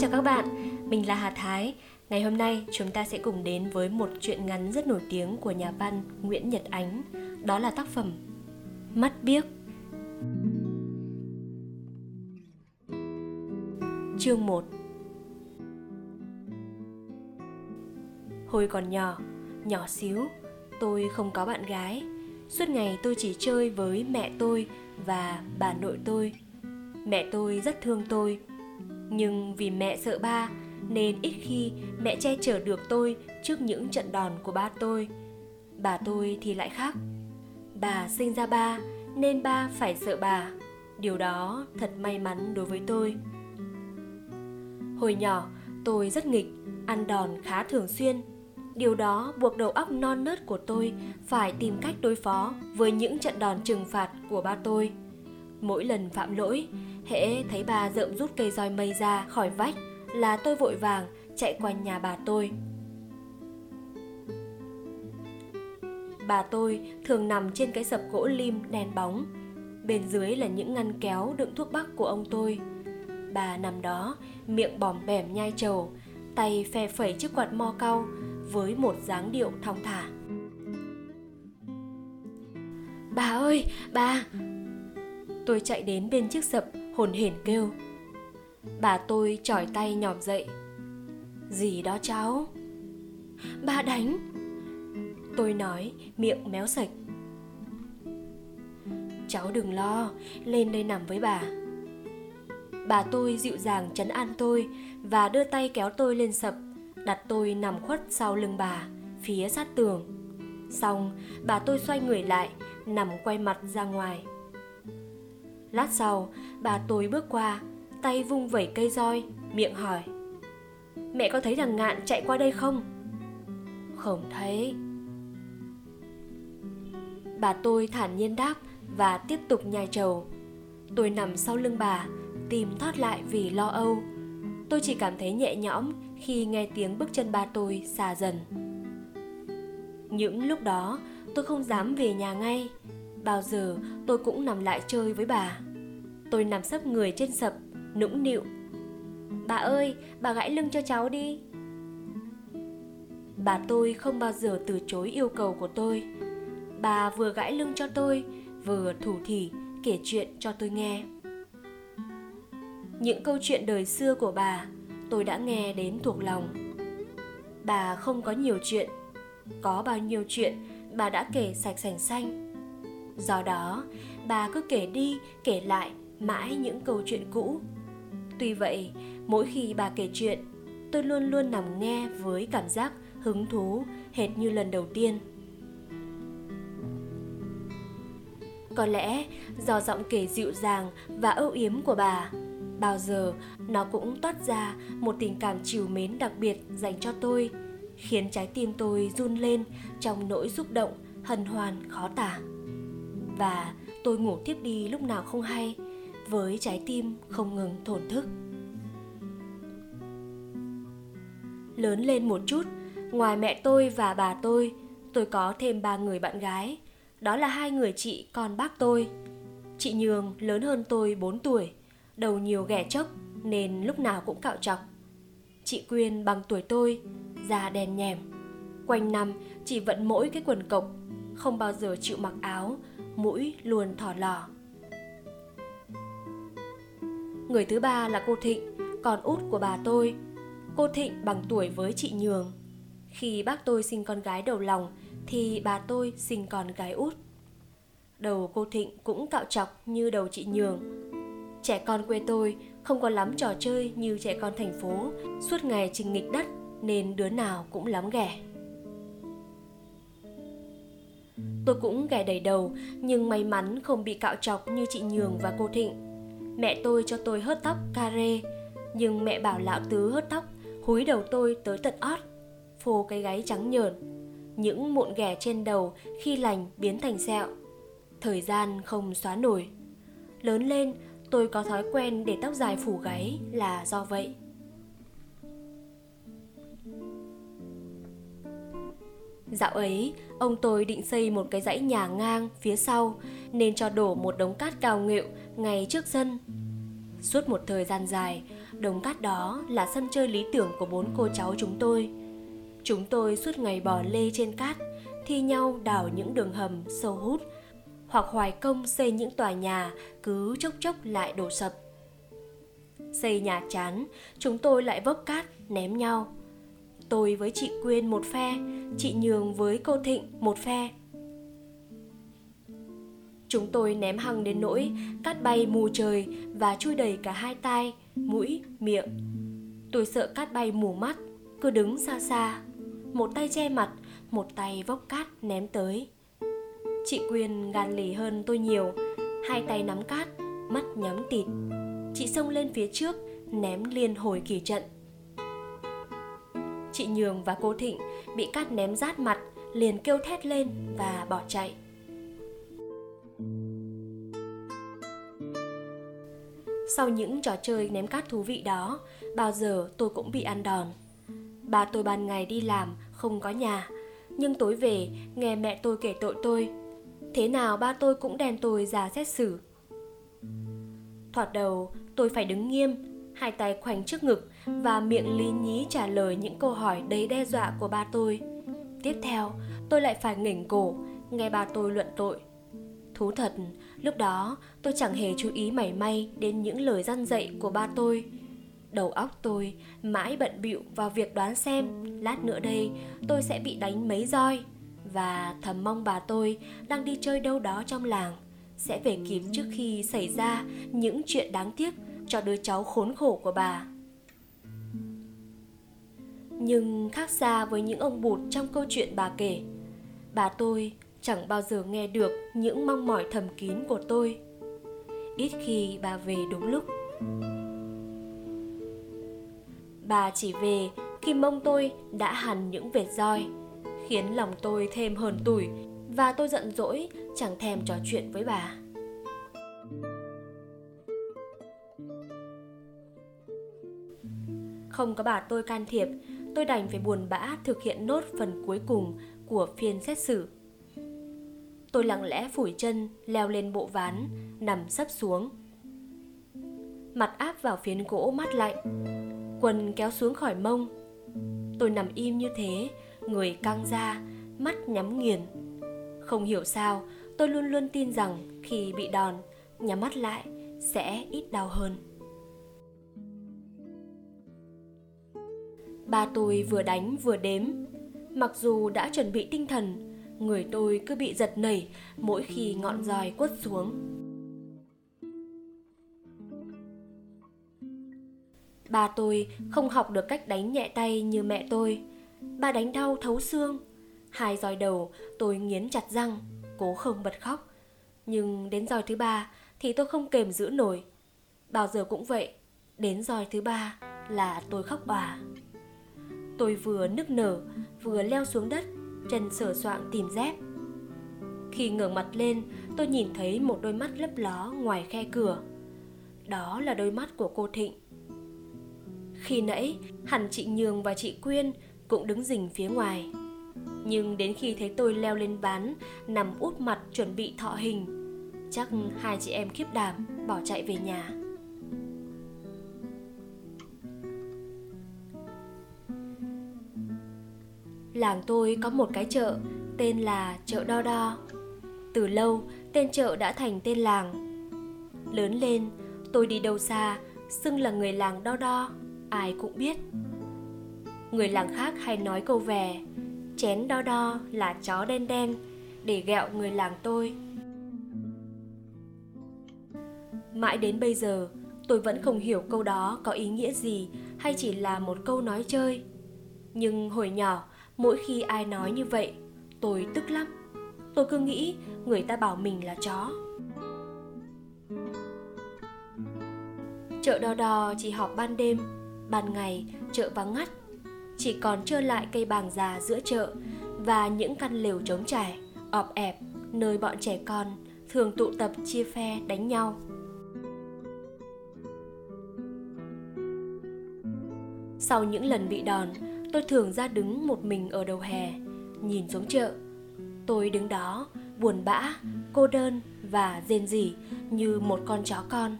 chào các bạn, mình là Hà Thái. Ngày hôm nay chúng ta sẽ cùng đến với một truyện ngắn rất nổi tiếng của nhà văn Nguyễn Nhật Ánh. Đó là tác phẩm Mắt biếc. Chương 1 Hồi còn nhỏ, nhỏ xíu, tôi không có bạn gái. Suốt ngày tôi chỉ chơi với mẹ tôi và bà nội tôi. Mẹ tôi rất thương tôi nhưng vì mẹ sợ ba, nên ít khi mẹ che chở được tôi trước những trận đòn của ba tôi. Bà tôi thì lại khác. Bà sinh ra ba, nên ba phải sợ bà. Điều đó thật may mắn đối với tôi. Hồi nhỏ, tôi rất nghịch, ăn đòn khá thường xuyên. Điều đó buộc đầu óc non nớt của tôi phải tìm cách đối phó với những trận đòn trừng phạt của ba tôi. Mỗi lần phạm lỗi hễ thấy bà rợm rút cây roi mây ra khỏi vách là tôi vội vàng chạy quanh nhà bà tôi. Bà tôi thường nằm trên cái sập gỗ lim đèn bóng. Bên dưới là những ngăn kéo đựng thuốc bắc của ông tôi. Bà nằm đó, miệng bòm bẻm nhai trầu tay phe phẩy chiếc quạt mo cau với một dáng điệu thong thả. Bà ơi, bà! Tôi chạy đến bên chiếc sập hồn hển kêu. Bà tôi chỏi tay nhòm dậy. Gì đó cháu? Bà đánh. Tôi nói, miệng méo sạch. Cháu đừng lo, lên đây nằm với bà. Bà tôi dịu dàng chấn an tôi và đưa tay kéo tôi lên sập, đặt tôi nằm khuất sau lưng bà, phía sát tường. Xong, bà tôi xoay người lại, nằm quay mặt ra ngoài lát sau, bà tôi bước qua, tay vung vẩy cây roi, miệng hỏi. Mẹ có thấy thằng ngạn chạy qua đây không? Không thấy. Bà tôi thản nhiên đáp và tiếp tục nhai trầu. Tôi nằm sau lưng bà, tìm thoát lại vì lo âu. Tôi chỉ cảm thấy nhẹ nhõm khi nghe tiếng bước chân ba tôi xa dần. Những lúc đó, tôi không dám về nhà ngay bao giờ tôi cũng nằm lại chơi với bà. Tôi nằm sấp người trên sập, nũng nịu. Bà ơi, bà gãy lưng cho cháu đi. Bà tôi không bao giờ từ chối yêu cầu của tôi. Bà vừa gãy lưng cho tôi, vừa thủ thỉ kể chuyện cho tôi nghe. Những câu chuyện đời xưa của bà, tôi đã nghe đến thuộc lòng. Bà không có nhiều chuyện. Có bao nhiêu chuyện bà đã kể sạch sành xanh do đó, bà cứ kể đi, kể lại mãi những câu chuyện cũ. Tuy vậy, mỗi khi bà kể chuyện, tôi luôn luôn nằm nghe với cảm giác hứng thú hệt như lần đầu tiên. Có lẽ do giọng kể dịu dàng và âu yếm của bà, bao giờ nó cũng toát ra một tình cảm chiều mến đặc biệt dành cho tôi, khiến trái tim tôi run lên trong nỗi xúc động, hân hoan, khó tả và tôi ngủ tiếp đi lúc nào không hay, với trái tim không ngừng thổn thức. Lớn lên một chút, ngoài mẹ tôi và bà tôi tôi có thêm ba người bạn gái. Đó là hai người chị con bác tôi. Chị nhường lớn hơn tôi 4 tuổi, đầu nhiều ghẻ chốc nên lúc nào cũng cạo chọc chị quyên bằng tuổi tôi, da đen nhèm. Quanh năm chỉ vận mỗi cái quần cộc, không bao giờ chịu mặc áo mũi luôn thò lò Người thứ ba là cô Thịnh, con út của bà tôi. Cô Thịnh bằng tuổi với chị Nhường. Khi bác tôi sinh con gái đầu lòng thì bà tôi sinh con gái út. Đầu cô Thịnh cũng cạo chọc như đầu chị Nhường. Trẻ con quê tôi không có lắm trò chơi như trẻ con thành phố, suốt ngày trình nghịch đất nên đứa nào cũng lắm ghẻ. Tôi cũng ghẻ đầy đầu, nhưng may mắn không bị cạo chọc như chị Nhường và cô Thịnh. Mẹ tôi cho tôi hớt tóc care Nhưng mẹ bảo lão tứ hớt tóc, Húi đầu tôi tới tận ót, Phô cái gáy trắng nhờn. Những mụn ghẻ trên đầu khi lành biến thành sẹo. Thời gian không xóa nổi. Lớn lên, tôi có thói quen để tóc dài phủ gáy là do vậy. Dạo ấy, ông tôi định xây một cái dãy nhà ngang phía sau nên cho đổ một đống cát cao nghệu ngay trước sân. Suốt một thời gian dài, Đống cát đó là sân chơi lý tưởng của bốn cô cháu chúng tôi. Chúng tôi suốt ngày bò lê trên cát, thi nhau đào những đường hầm sâu hút, hoặc hoài công xây những tòa nhà cứ chốc chốc lại đổ sập. Xây nhà chán, chúng tôi lại vốc cát ném nhau. Tôi với chị Quyên một phe, chị Nhường với cô Thịnh một phe. Chúng tôi ném hăng đến nỗi cát bay mù trời và chui đầy cả hai tai mũi, miệng. Tôi sợ cát bay mù mắt, cứ đứng xa xa, một tay che mặt, một tay vốc cát ném tới. Chị Quyên gan lì hơn tôi nhiều, hai tay nắm cát, mắt nhắm tịt. Chị xông lên phía trước, ném liên hồi kỳ trận. Chị Nhường và cô Thịnh bị cát ném rát mặt, liền kêu thét lên và bỏ chạy. Sau những trò chơi ném cát thú vị đó, bao giờ tôi cũng bị ăn đòn. Bà tôi ban ngày đi làm, không có nhà, nhưng tối về nghe mẹ tôi kể tội tôi. Thế nào ba tôi cũng đèn tôi ra xét xử. Thoạt đầu, tôi phải đứng nghiêm, hai tay khoanh trước ngực và miệng lý nhí trả lời những câu hỏi đầy đe dọa của ba tôi. Tiếp theo, tôi lại phải nghỉnh cổ, nghe ba tôi luận tội. Thú thật, lúc đó tôi chẳng hề chú ý mảy may đến những lời răn dạy của ba tôi. Đầu óc tôi mãi bận bịu vào việc đoán xem lát nữa đây tôi sẽ bị đánh mấy roi và thầm mong bà tôi đang đi chơi đâu đó trong làng sẽ về kịp trước khi xảy ra những chuyện đáng tiếc cho đứa cháu khốn khổ của bà. Nhưng khác xa với những ông bụt trong câu chuyện bà kể, bà tôi chẳng bao giờ nghe được những mong mỏi thầm kín của tôi. Ít khi bà về đúng lúc. Bà chỉ về khi mông tôi đã hằn những vệt roi, khiến lòng tôi thêm hờn tủi và tôi giận dỗi chẳng thèm trò chuyện với bà. Không có bà tôi can thiệp, tôi đành phải buồn bã thực hiện nốt phần cuối cùng của phiên xét xử. Tôi lặng lẽ phủi chân, leo lên bộ ván, nằm sấp xuống. Mặt áp vào phiến gỗ mát lạnh, quần kéo xuống khỏi mông. Tôi nằm im như thế, người căng ra, mắt nhắm nghiền. Không hiểu sao, tôi luôn luôn tin rằng khi bị đòn, nhắm mắt lại sẽ ít đau hơn. Ba tôi vừa đánh vừa đếm. Mặc dù đã chuẩn bị tinh thần, người tôi cứ bị giật nảy mỗi khi ngọn roi quất xuống. Ba tôi không học được cách đánh nhẹ tay như mẹ tôi. Ba đánh đau thấu xương. Hai roi đầu tôi nghiến chặt răng, cố không bật khóc. Nhưng đến roi thứ ba thì tôi không kềm giữ nổi. Bao giờ cũng vậy, đến roi thứ ba là tôi khóc òa. Tôi vừa nức nở, vừa leo xuống đất, chân sửa soạng tìm dép. Khi ngẩng mặt lên, tôi nhìn thấy một đôi mắt lấp ló ngoài khe cửa. Đó là đôi mắt của cô Thịnh. Khi nãy, hẳn chị Nhường và chị Quyên cũng đứng rình phía ngoài. Nhưng đến khi thấy tôi leo lên bán, nằm út mặt chuẩn bị thọ hình, chắc hai chị em khiếp đảm bỏ chạy về nhà. Làng tôi có một cái chợ tên là chợ Đo Đo. Từ lâu, tên chợ đã thành tên làng. Lớn lên, tôi đi đâu xa, xưng là người làng Đo Đo, ai cũng biết. Người làng khác hay nói câu về, chén Đo Đo là chó đen đen, để ghẹo người làng tôi. Mãi đến bây giờ, tôi vẫn không hiểu câu đó có ý nghĩa gì hay chỉ là một câu nói chơi. Nhưng hồi nhỏ, mỗi khi ai nói như vậy, tôi tức lắm. Tôi cứ nghĩ người ta bảo mình là chó. Chợ đò đò chỉ họp ban đêm, ban ngày chợ vắng ngắt. Chỉ còn trơ lại cây bàng già giữa chợ và những căn lều trống trải, ọp ẹp, nơi bọn trẻ con thường tụ tập chia phe đánh nhau. Sau những lần bị đòn tôi thường ra đứng một mình ở đầu hè, nhìn xuống chợ. Tôi đứng đó, buồn bã, cô đơn và rên rỉ như một con chó con.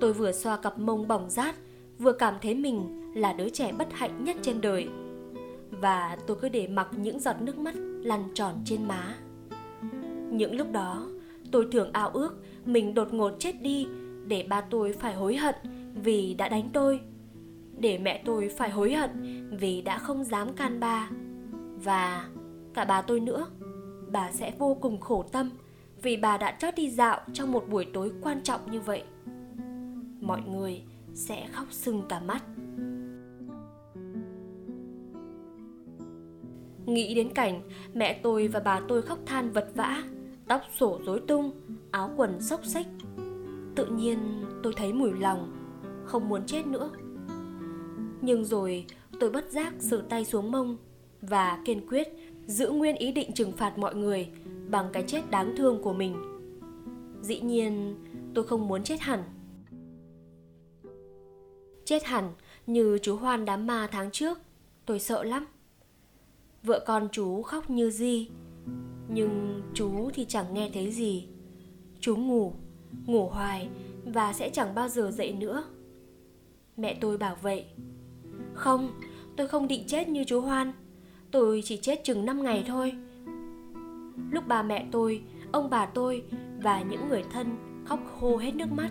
Tôi vừa xoa cặp mông bỏng rát, vừa cảm thấy mình là đứa trẻ bất hạnh nhất trên đời. Và tôi cứ để mặc những giọt nước mắt lăn tròn trên má. Những lúc đó, tôi thường ao ước mình đột ngột chết đi để ba tôi phải hối hận vì đã đánh tôi để mẹ tôi phải hối hận vì đã không dám can ba. Và cả bà tôi nữa bà sẽ vô cùng khổ tâm vì bà đã chót đi dạo trong một buổi tối quan trọng như vậy. Mọi người sẽ khóc sưng cả mắt. Nghĩ đến cảnh mẹ tôi và bà tôi khóc than vật vã tóc sổ rối tung áo quần xốc xích, tự nhiên tôi thấy mùi lòng không muốn chết nữa nhưng rồi, tôi bất giác sờ tay xuống mông và kiên quyết giữ nguyên ý định trừng phạt mọi người bằng cái chết đáng thương của mình. Dĩ nhiên, tôi không muốn chết hẳn. Chết hẳn như chú hoan đám ma tháng trước, tôi sợ lắm. Vợ con chú khóc như gì nhưng chú thì chẳng nghe thấy gì. Chú ngủ ngủ hoài và sẽ chẳng bao giờ dậy nữa. Mẹ tôi bảo vậy không, tôi không định chết như chú hoan. Tôi chỉ chết chừng 5 ngày thôi. Lúc bà mẹ tôi, ông bà tôi và những người thân khóc khô hết nước mắt,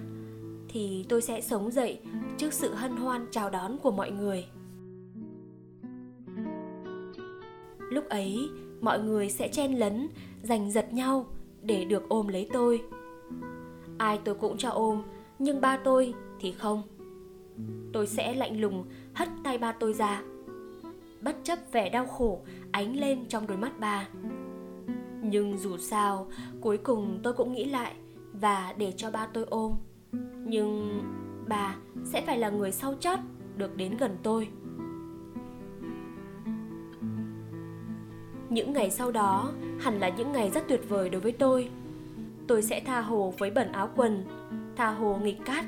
thì tôi sẽ sống dậy trước sự hân hoan chào đón của mọi người. Lúc ấy, mọi người sẽ chen lấn, giành giật nhau để được ôm lấy tôi. Ai tôi cũng cho ôm, nhưng ba tôi thì không. Tôi sẽ lạnh lùng hất tay ba tôi ra. Bất chấp vẻ đau khổ, ánh lên trong đôi mắt ba. Nhưng dù sao, cuối cùng tôi cũng nghĩ lại và để cho ba tôi ôm. Nhưng bà sẽ phải là người sau chót được đến gần tôi. Những ngày sau đó, hẳn là những ngày rất tuyệt vời đối với tôi. Tôi sẽ tha hồ với bẩn áo quần, tha hồ nghịch cát,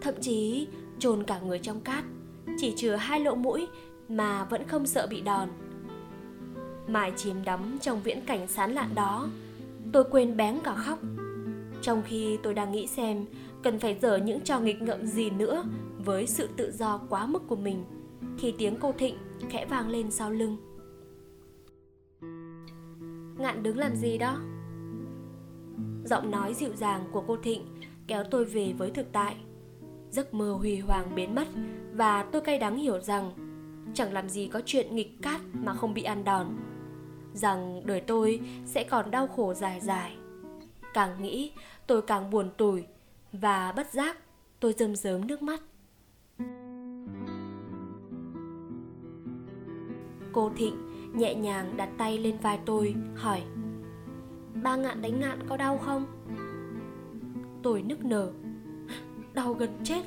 thậm chí chôn cả người trong cát chỉ chừa hai lỗ mũi mà vẫn không sợ bị đòn. Mãi chìm đắm trong viễn cảnh sán lạn đó, tôi quên bén cả khóc. Trong khi tôi đang nghĩ xem, cần phải dở những trò nghịch ngợm gì nữa với sự tự do quá mức của mình, thì tiếng cô thịnh khẽ vang lên sau lưng. Ngạn đứng làm gì đó? Giọng nói dịu dàng của cô thịnh kéo tôi về với thực tại giấc mơ huy hoàng biến mất và tôi cay đắng hiểu rằng chẳng làm gì có chuyện nghịch cát mà không bị ăn đòn, rằng đời tôi sẽ còn đau khổ dài dài. Càng nghĩ, tôi càng buồn tủi và bất giác tôi rơm rớm nước mắt. Cô thịnh nhẹ nhàng đặt tay lên vai tôi, hỏi, ba ngạn đánh ngạn có đau không? Tôi nức nở đau gần chết.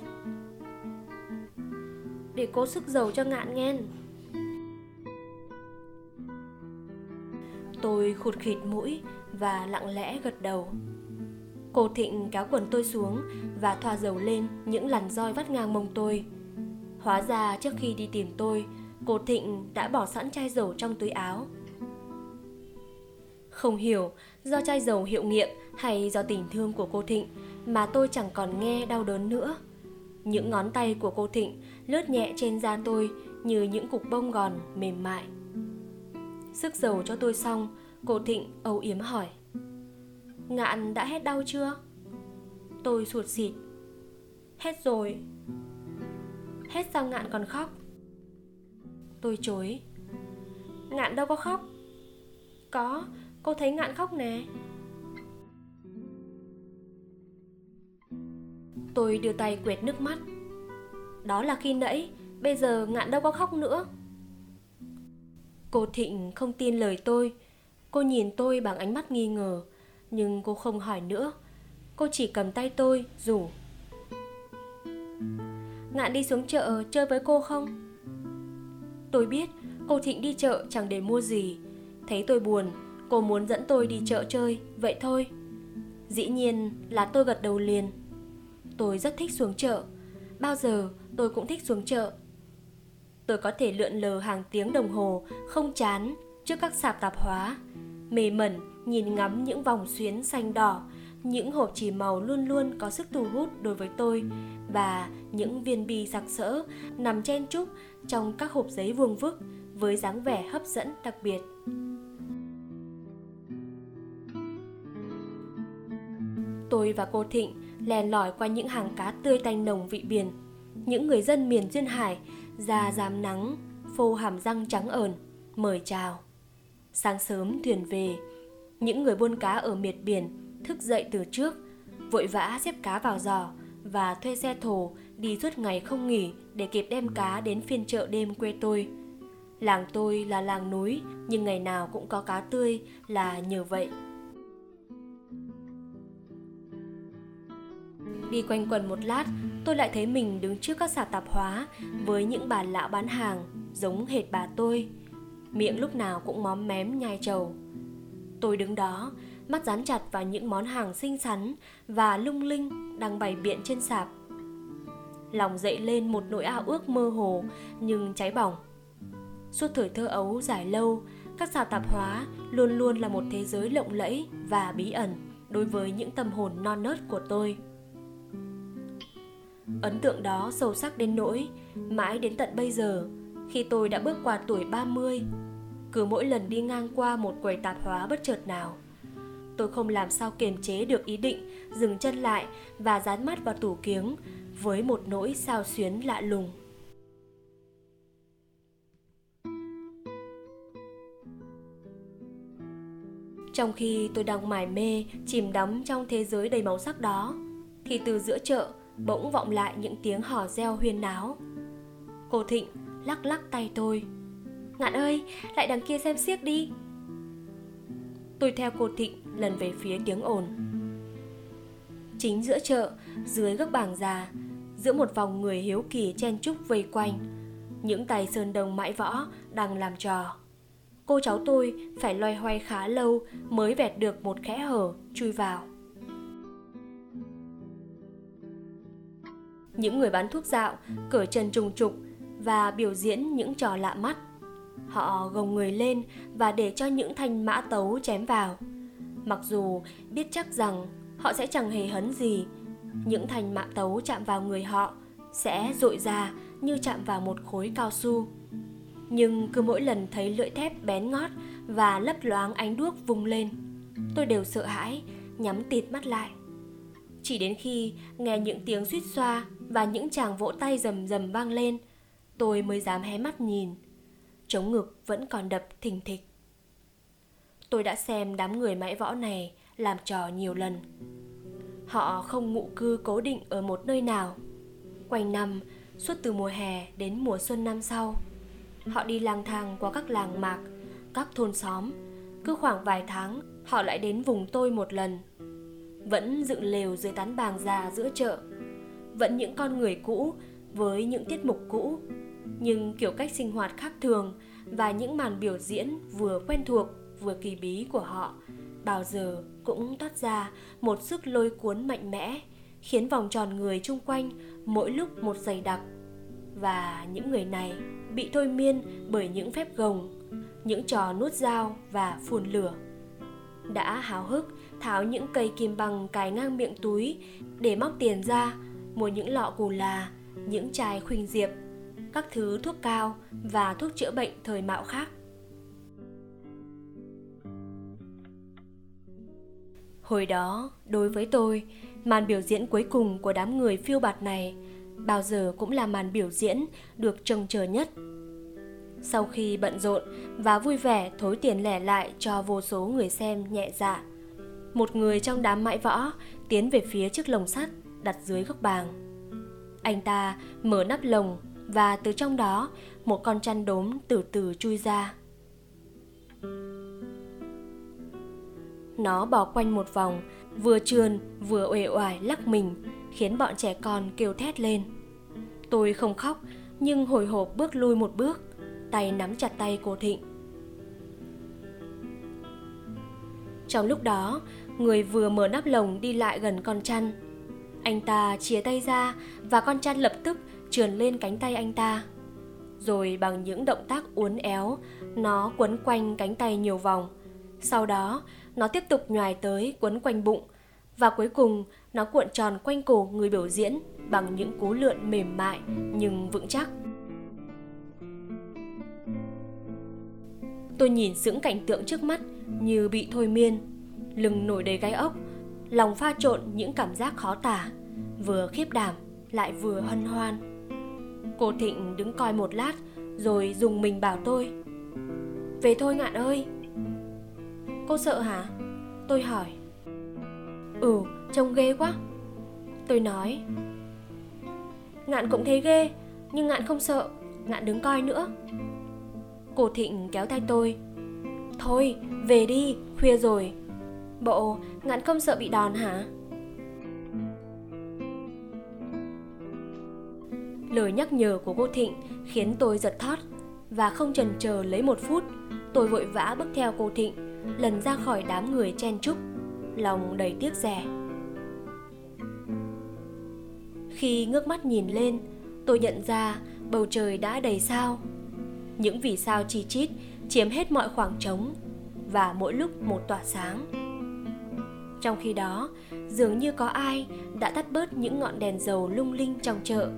Để cố sức dầu cho ngạn nghen. Tôi khụt khịt mũi và lặng lẽ gật đầu. Cô thịnh kéo quần tôi xuống và thoa dầu lên những làn roi vắt ngang mông tôi. Hóa ra trước khi đi tìm tôi, cô thịnh đã bỏ sẵn chai dầu trong túi áo. Không hiểu do chai dầu hiệu nghiệm hay do tình thương của cô thịnh mà tôi chẳng còn nghe đau đớn nữa. Những ngón tay của cô thịnh lướt nhẹ trên da tôi như những cục bông gòn mềm mại. Sức dầu cho tôi xong, cô thịnh âu yếm hỏi. Ngạn đã hết đau chưa? Tôi sụt xịt. Hết rồi. Hết sao ngạn còn khóc? Tôi chối. Ngạn đâu có khóc. Có, cô thấy ngạn khóc nè. Tôi đưa tay quẹt nước mắt. Đó là khi nãy, bây giờ ngạn đâu có khóc nữa. Cô thịnh không tin lời tôi. Cô nhìn tôi bằng ánh mắt nghi ngờ, nhưng cô không hỏi nữa. Cô chỉ cầm tay tôi, rủ. Ngạn đi xuống chợ chơi với cô không? Tôi biết, cô thịnh đi chợ chẳng để mua gì. Thấy tôi buồn, cô muốn dẫn tôi đi chợ chơi, vậy thôi. Dĩ nhiên là tôi gật đầu liền tôi rất thích xuống chợ. Bao giờ tôi cũng thích xuống chợ. Tôi có thể lượn lờ hàng tiếng đồng hồ, không chán trước các sạp tạp hóa. Mê mẩn, nhìn ngắm những vòng xuyến xanh đỏ, những hộp chỉ màu luôn luôn có sức thu hút đối với tôi và những viên bi sặc sỡ nằm chen chúc trong các hộp giấy vuông vức với dáng vẻ hấp dẫn đặc biệt. Tôi và cô Thịnh lèn lỏi qua những hàng cá tươi tanh nồng vị biển. Những người dân miền duyên hải da dám nắng, phô hàm răng trắng ờn mời chào. Sáng sớm thuyền về, những người buôn cá ở miệt biển thức dậy từ trước, vội vã xếp cá vào giò và thuê xe thồ đi suốt ngày không nghỉ để kịp đem cá đến phiên chợ đêm quê tôi. Làng tôi là làng núi, nhưng ngày nào cũng có cá tươi là nhờ vậy. Đi quanh quần một lát, tôi lại thấy mình đứng trước các sạp tạp hóa với những bà lão bán hàng giống hệt bà tôi. Miệng lúc nào cũng móm mém nhai trầu. Tôi đứng đó, mắt dán chặt vào những món hàng xinh xắn và lung linh đang bày biện trên sạp. Lòng dậy lên một nỗi ao ước mơ hồ nhưng cháy bỏng. Suốt thời thơ ấu dài lâu, các sạp tạp hóa luôn luôn là một thế giới lộng lẫy và bí ẩn đối với những tâm hồn non nớt của tôi. Ấn tượng đó sâu sắc đến nỗi, mãi đến tận bây giờ, khi tôi đã bước qua tuổi 30 cứ mỗi lần đi ngang qua một quầy tạp hóa bất chợt nào, tôi không làm sao kiềm chế được ý định dừng chân lại và dán mắt vào tủ kiếng với một nỗi sao xuyến lạ lùng. Trong khi tôi đang mải mê chìm đắm trong thế giới đầy màu sắc đó, thì từ giữa chợ bỗng vọng lại những tiếng hò reo huyên náo. Cô thịnh lắc lắc tay tôi. Ngạn ơi, lại đằng kia xem xiếc đi. Tôi theo cô thịnh lần về phía tiếng ồn. Chính giữa chợ, dưới gốc bảng già, giữa một vòng người hiếu kỳ chen chúc vây quanh, những tay sơn đồng mãi võ đang làm trò. Cô cháu tôi phải loay hoay khá lâu mới vẹt được một khẽ hở chui vào. Những người bán thuốc dạo, cởi chân trùng trục và biểu diễn những trò lạ mắt. Họ gồng người lên và để cho những thanh mã tấu chém vào. Mặc dù biết chắc rằng họ sẽ chẳng hề hấn gì, những thanh mã tấu chạm vào người họ sẽ dội ra như chạm vào một khối cao su. Nhưng cứ mỗi lần thấy lưỡi thép bén ngót và lấp loáng ánh đuốc vung lên, tôi đều sợ hãi, nhắm tịt mắt lại. Chỉ đến khi nghe những tiếng suýt xoa và những chàng vỗ tay rầm rầm vang lên. Tôi mới dám hé mắt nhìn. Chống ngực vẫn còn đập thình thịch. Tôi đã xem đám người mãi võ này làm trò nhiều lần. Họ không ngụ cư cố định ở một nơi nào. Quanh năm, suốt từ mùa hè đến mùa xuân năm sau, họ đi lang thang qua các làng mạc, các thôn xóm. Cứ khoảng vài tháng, họ lại đến vùng tôi một lần. Vẫn dựng lều dưới tán bàng già giữa chợ vẫn những con người cũ với những tiết mục cũ, nhưng kiểu cách sinh hoạt khác thường và những màn biểu diễn vừa quen thuộc, vừa kỳ bí của họ bao giờ cũng toát ra một sức lôi cuốn mạnh mẽ, khiến vòng tròn người chung quanh mỗi lúc một dày đặc. Và những người này bị thôi miên bởi những phép gồng, những trò nuốt dao và phun lửa, đã háo hức tháo những cây kim bằng cài ngang miệng túi để móc tiền ra mua những lọ cù là, những chai khuynh diệp, các thứ thuốc cao và thuốc chữa bệnh thời mạo khác. Hồi đó, đối với tôi, màn biểu diễn cuối cùng của đám người phiêu bạt này bao giờ cũng là màn biểu diễn được trông chờ nhất. Sau khi bận rộn và vui vẻ thối tiền lẻ lại cho vô số người xem nhẹ dạ một người trong đám mãi võ tiến về phía chiếc lồng sắt đặt dưới góc bàn. anh ta mở nắp lồng và từ trong đó, một con chăn đốm từ từ chui ra. Nó bò quanh một vòng, vừa trườn, vừa uể oải lắc mình, khiến bọn trẻ con kêu thét lên. Tôi không khóc, nhưng hồi hộp bước lui một bước, tay nắm chặt tay cô thịnh. Trong lúc đó, người vừa mở nắp lồng đi lại gần con chăn anh ta chia tay ra và con chăn lập tức trườn lên cánh tay anh ta. Rồi bằng những động tác uốn éo nó quấn quanh cánh tay nhiều vòng. Sau đó nó tiếp tục nhoài tới quấn quanh bụng Và cuối cùng, nó cuộn tròn quanh cổ người biểu diễn bằng những cú lượn mềm mại nhưng vững chắc. Tôi nhìn sững cảnh tượng trước mắt như bị thôi miên, lưng nổi đầy gai ốc, lòng pha trộn những cảm giác khó tả, vừa khiếp đảm lại vừa hân hoan. Cô Thịnh đứng coi một lát rồi dùng mình bảo tôi Về thôi Ngạn ơi. Cô sợ hả? Tôi hỏi. Ừ, trông ghê quá. Tôi nói. Ngạn cũng thấy ghê Nhưng Ngạn không sợ Ngạn đứng coi nữa. Cô Thịnh kéo tay tôi. Thôi, về đi, khuya rồi. Bộ, Ngạn không sợ bị đòn hả? Lời nhắc nhở của cô Thịnh khiến tôi giật thót và không chần chờ lấy một phút, tôi vội vã bước theo cô Thịnh, lần ra khỏi đám người chen chúc, lòng đầy tiếc rẻ. Khi ngước mắt nhìn lên, tôi nhận ra bầu trời đã đầy sao. Những vì sao chi chít chiếm hết mọi khoảng trống và mỗi lúc một tỏa sáng. Trong khi đó, dường như có ai đã tắt bớt những ngọn đèn dầu lung linh trong chợ.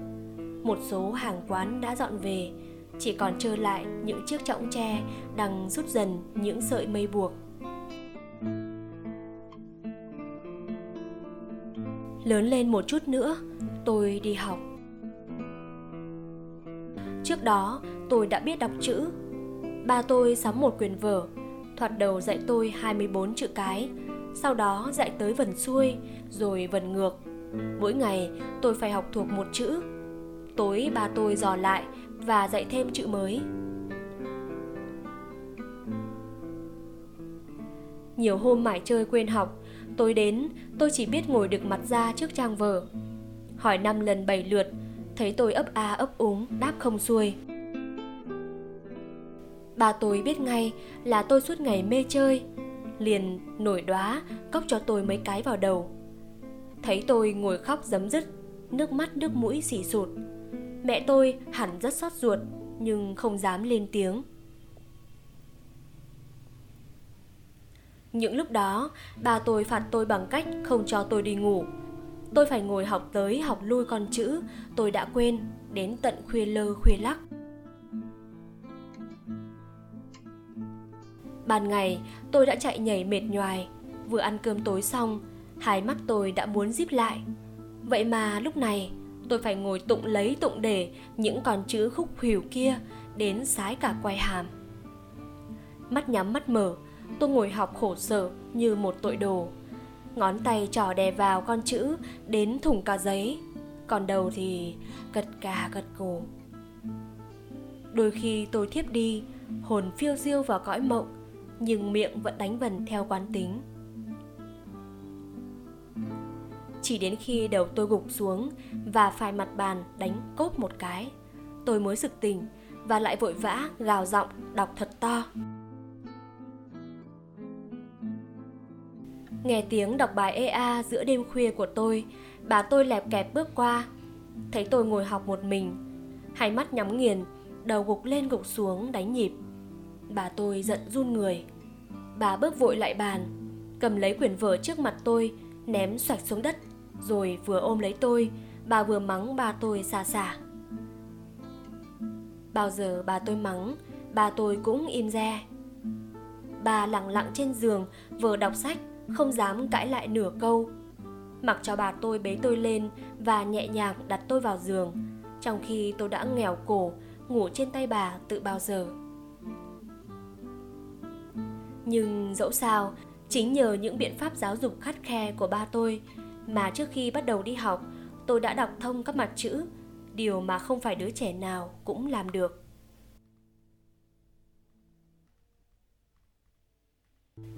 Một số hàng quán đã dọn về chỉ còn trơ lại những chiếc chõng tre đang rút dần những sợi mây buộc. Lớn lên một chút nữa tôi đi học. Trước đó tôi đã biết đọc chữ. Ba tôi sắm một quyển vở thoạt đầu dạy tôi 24 chữ cái sau đó dạy tới vần xuôi rồi vần ngược mỗi ngày tôi phải học thuộc một chữ Tối bà tôi dò lại và dạy thêm chữ mới. Nhiều hôm mải chơi quên học, tối đến tôi chỉ biết ngồi được mặt ra trước trang vở. Hỏi năm lần bảy lượt, thấy tôi ấp a ấp úng, đáp không xuôi. Bà tôi biết ngay là tôi suốt ngày mê chơi, liền nổi đóa cốc cho tôi mấy cái vào đầu. Thấy tôi ngồi khóc giấm dứt, nước mắt nước mũi xỉ sụt. Mẹ tôi hẳn rất xót ruột nhưng không dám lên tiếng. Những lúc đó, bà tôi phạt tôi bằng cách không cho tôi đi ngủ. Tôi phải ngồi học tới học lui con chữ tôi đã quên đến tận khuya lơ khuya lắc. Ban ngày, tôi đã chạy nhảy mệt nhoài, vừa ăn cơm tối xong, hai mắt tôi đã muốn díp lại. Vậy mà lúc này, tôi phải ngồi tụng lấy tụng để những con chữ khúc khuỷu kia đến sái cả quay hàm. Mắt nhắm mắt mở tôi ngồi học khổ sở như một tội đồ. Ngón tay trỏ đè vào con chữ đến thủng cả giấy còn đầu thì gật cà gật cổ đôi khi tôi thiếp đi hồn phiêu diêu vào cõi mộng nhưng miệng vẫn đánh vần theo quán tính. Chỉ đến khi đầu tôi gục xuống và phải mặt bàn đánh cốp một cái, tôi mới sực tỉnh và lại vội vã gào giọng đọc thật to. Nghe tiếng đọc bài ea giữa đêm khuya của tôi, bà tôi lẹp kẹp bước qua, thấy tôi ngồi học một mình, hai mắt nhắm nghiền, đầu gục lên gục xuống đánh nhịp bà tôi giận run người. Bà bước vội lại bàn, cầm lấy quyển vở trước mặt tôi, ném xoạch xuống đất, rồi vừa ôm lấy tôi, bà vừa mắng ba tôi xa xả. Bao giờ bà tôi mắng, bà tôi cũng im re. Bà lặng lặng trên giường vừa đọc sách, không dám cãi lại nửa câu. Mặc cho bà tôi bế tôi lên và nhẹ nhàng đặt tôi vào giường, trong khi tôi đã nghèo cổ, ngủ trên tay bà tự bao giờ nhưng dẫu sao chính nhờ những biện pháp giáo dục khắt khe của ba tôi mà trước khi bắt đầu đi học tôi đã đọc thông các mặt chữ điều mà không phải đứa trẻ nào cũng làm được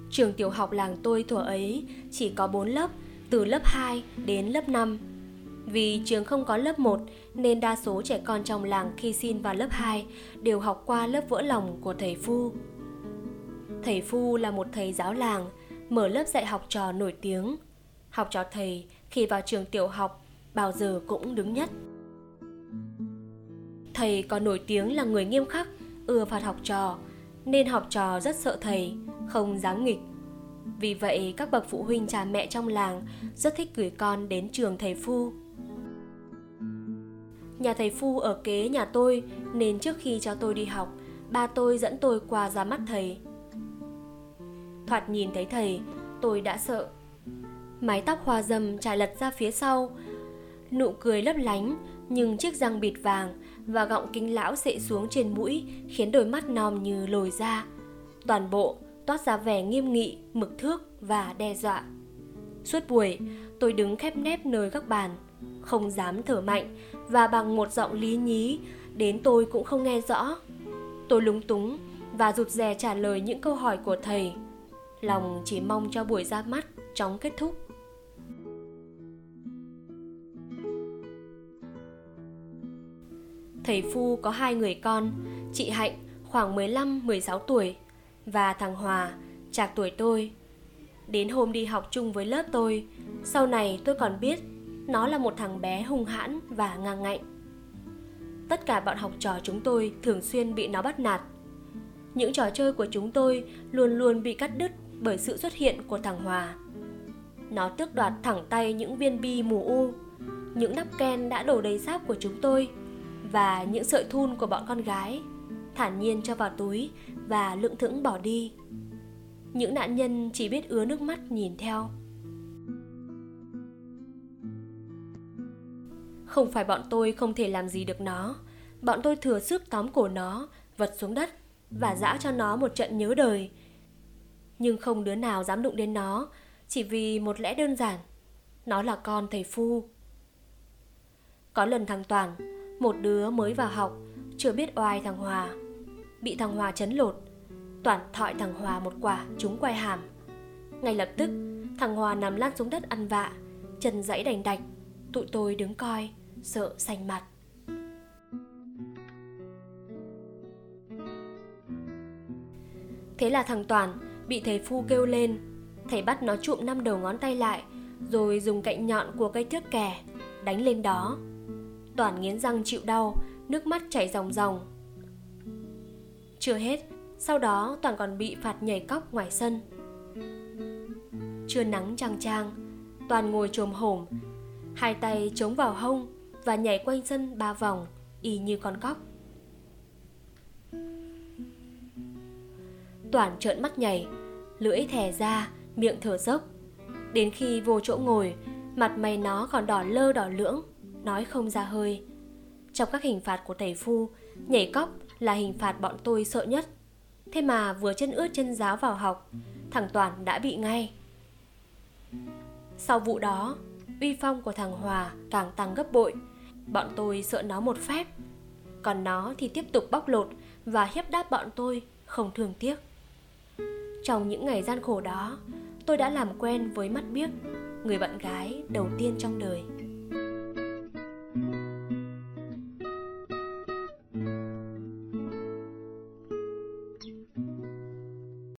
Trường tiểu học làng tôi thuở ấy chỉ có 4 lớp, từ lớp 2 đến lớp 5. Vì trường không có lớp 1 nên đa số trẻ con trong làng khi xin vào lớp 2 đều học qua lớp vỡ lòng của thầy Phu. Thầy Phu là một thầy giáo làng, mở lớp dạy học trò nổi tiếng – học trò thầy khi vào trường tiểu học bao giờ cũng đứng nhất thầy còn nổi tiếng là người nghiêm khắc ưa phạt học trò nên học trò rất sợ thầy không dám nghịch Vì vậy các bậc phụ huynh cha mẹ trong làng rất thích gửi con đến trường thầy Phu. Nhà thầy Phu ở kế nhà tôi nên trước khi cho tôi đi học, ba tôi dẫn tôi qua ra mắt thầy. Thoạt nhìn thấy thầy, tôi đã sợ. Mái tóc hoa dâm trải lật ra phía sau, nụ cười lấp lánh nhưng chiếc răng bịt vàng và gọng kính lão sệ xuống trên mũi khiến đôi mắt nòm như lồi ra. Toàn bộ toát ra vẻ nghiêm nghị, mực thước và đe dọa. Suốt buổi, tôi đứng khép nép nơi các bàn, không dám thở mạnh và bằng một giọng lý nhí, đến tôi cũng không nghe rõ. Tôi lúng túng và rụt rè trả lời những câu hỏi của thầy. Lòng chỉ mong cho buổi ra mắt chóng kết thúc. Thầy Phu có hai người con, chị Hạnh khoảng 15-16 tuổi và thằng Hòa, chạc tuổi tôi. Đến hôm đi học chung với lớp tôi, sau này tôi còn biết nó là một thằng bé hung hãn và ngang ngạnh. Tất cả bọn học trò chúng tôi thường xuyên bị nó bắt nạt. Những trò chơi của chúng tôi luôn luôn bị cắt đứt bởi sự xuất hiện của thằng Hòa. Nó tước đoạt thẳng tay những viên bi mù u, những nắp ken đã đổ đầy sáp của chúng tôi và những sợi thun của bọn con gái, thản nhiên cho vào túi và lững thững bỏ đi. Những nạn nhân chỉ biết ứa nước mắt nhìn theo. Không phải bọn tôi không thể làm gì được nó, bọn tôi thừa sức tóm cổ nó, vật xuống đất và dã cho nó một trận nhớ đời. Nhưng không đứa nào dám đụng đến nó, chỉ vì một lẽ đơn giản, nó là con thầy Phu. Có lần thằng Toàn, một đứa mới vào học, chưa biết oai thằng Hòa, bị thằng Hòa chấn lột. Toàn thọi thằng Hòa một quả trúng quai hàm. Ngay lập tức, thằng Hòa nằm lăn xuống đất ăn vạ, chân dãy đành đạch. Tụi tôi đứng coi, sợ xanh mặt. Thế là thằng Toàn bị thầy Phu kêu lên. Thầy bắt nó trụm năm đầu ngón tay lại, rồi dùng cạnh nhọn của cây thước kè đánh lên đó. Toàn nghiến răng chịu đau, nước mắt chảy ròng ròng. Chưa hết, sau đó Toàn còn bị phạt nhảy cóc ngoài sân. Trưa nắng trăng trang, Toàn ngồi trồm hổm, hai tay chống vào hông và nhảy quanh sân ba vòng, y như con cóc. Toàn trợn mắt nhảy, lưỡi thè ra, miệng thở dốc. Đến khi vô chỗ ngồi, mặt mày nó còn đỏ lơ đỏ lưỡng, nói không ra hơi. Trong các hình phạt của thầy Phu, nhảy cóc là hình phạt bọn tôi sợ nhất. Thế mà vừa chân ướt chân giáo vào học, thằng Toàn đã bị ngay. Sau vụ đó, uy phong của thằng Hòa càng tăng gấp bội. Bọn tôi sợ nó một phép. Còn nó thì tiếp tục bóc lột và hiếp đáp bọn tôi không thương tiếc. Trong những ngày gian khổ đó, tôi đã làm quen với mắt biếc, người bạn gái đầu tiên trong đời.